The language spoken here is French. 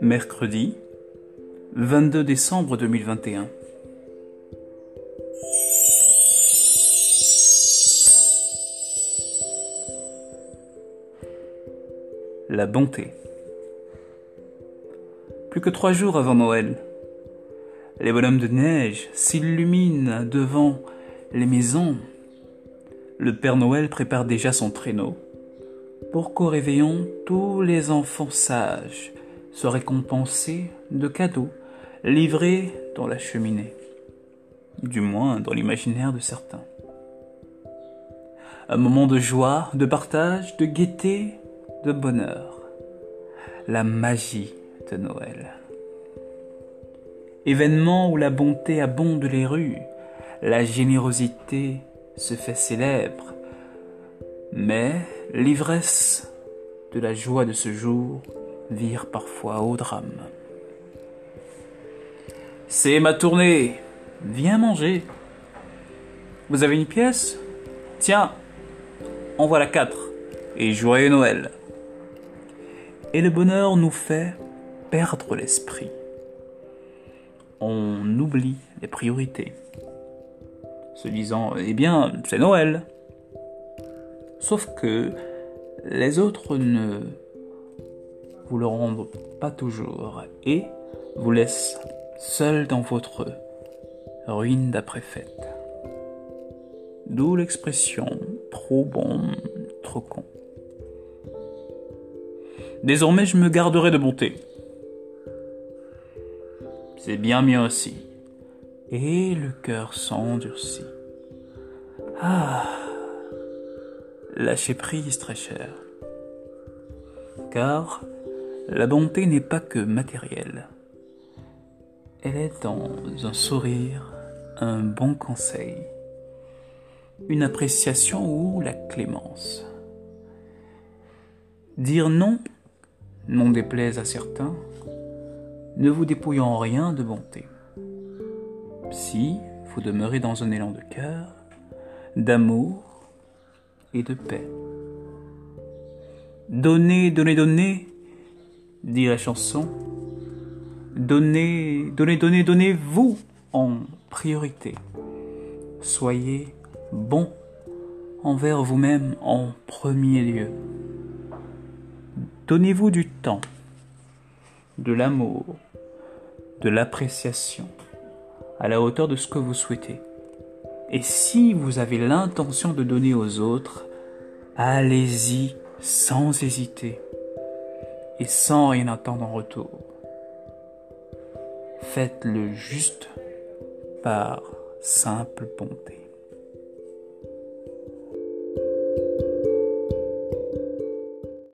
Mercredi 22 décembre 2021. La bonté. Plus que trois jours avant Noël, les bonhommes de neige s'illuminent devant les maisons. Le Père Noël prépare déjà son traîneau pour qu'au réveillon, tous les enfants sages soient récompensés de cadeaux livrés dans la cheminée, du moins dans l'imaginaire de certains. Un moment de joie, de partage, de gaieté, de bonheur. La magie de Noël événement où la bonté abonde les rues, la générosité se fait célèbre, mais l'ivresse de la joie de ce jour vire parfois au drame. C'est ma tournée, viens manger. Vous avez une pièce? Tiens, en voilà quatre, et joyeux Noël. Et le bonheur nous fait perdre l'esprit on oublie les priorités. Se disant, eh bien, c'est Noël. Sauf que les autres ne vous le rendent pas toujours et vous laissent seul dans votre ruine d'après-fête. D'où l'expression trop bon, trop con. Désormais, je me garderai de bonté c'est bien mieux aussi. Et le cœur s'endurcit. Ah, lâcher prise très cher. Car la bonté n'est pas que matérielle. Elle est dans un sourire, un bon conseil, une appréciation ou la clémence. Dire non, non déplaise à certains, ne vous dépouillant en rien de bonté. Si vous demeurez dans un élan de cœur, d'amour et de paix. Donnez, donnez, donnez, dit la chanson. Donnez, donnez, donnez, donnez-vous en priorité. Soyez bon envers vous-même en premier lieu. Donnez-vous du temps, de l'amour, de l'appréciation, à la hauteur de ce que vous souhaitez. Et si vous avez l'intention de donner aux autres, allez-y sans hésiter et sans rien attendre en retour. Faites-le juste par simple bonté.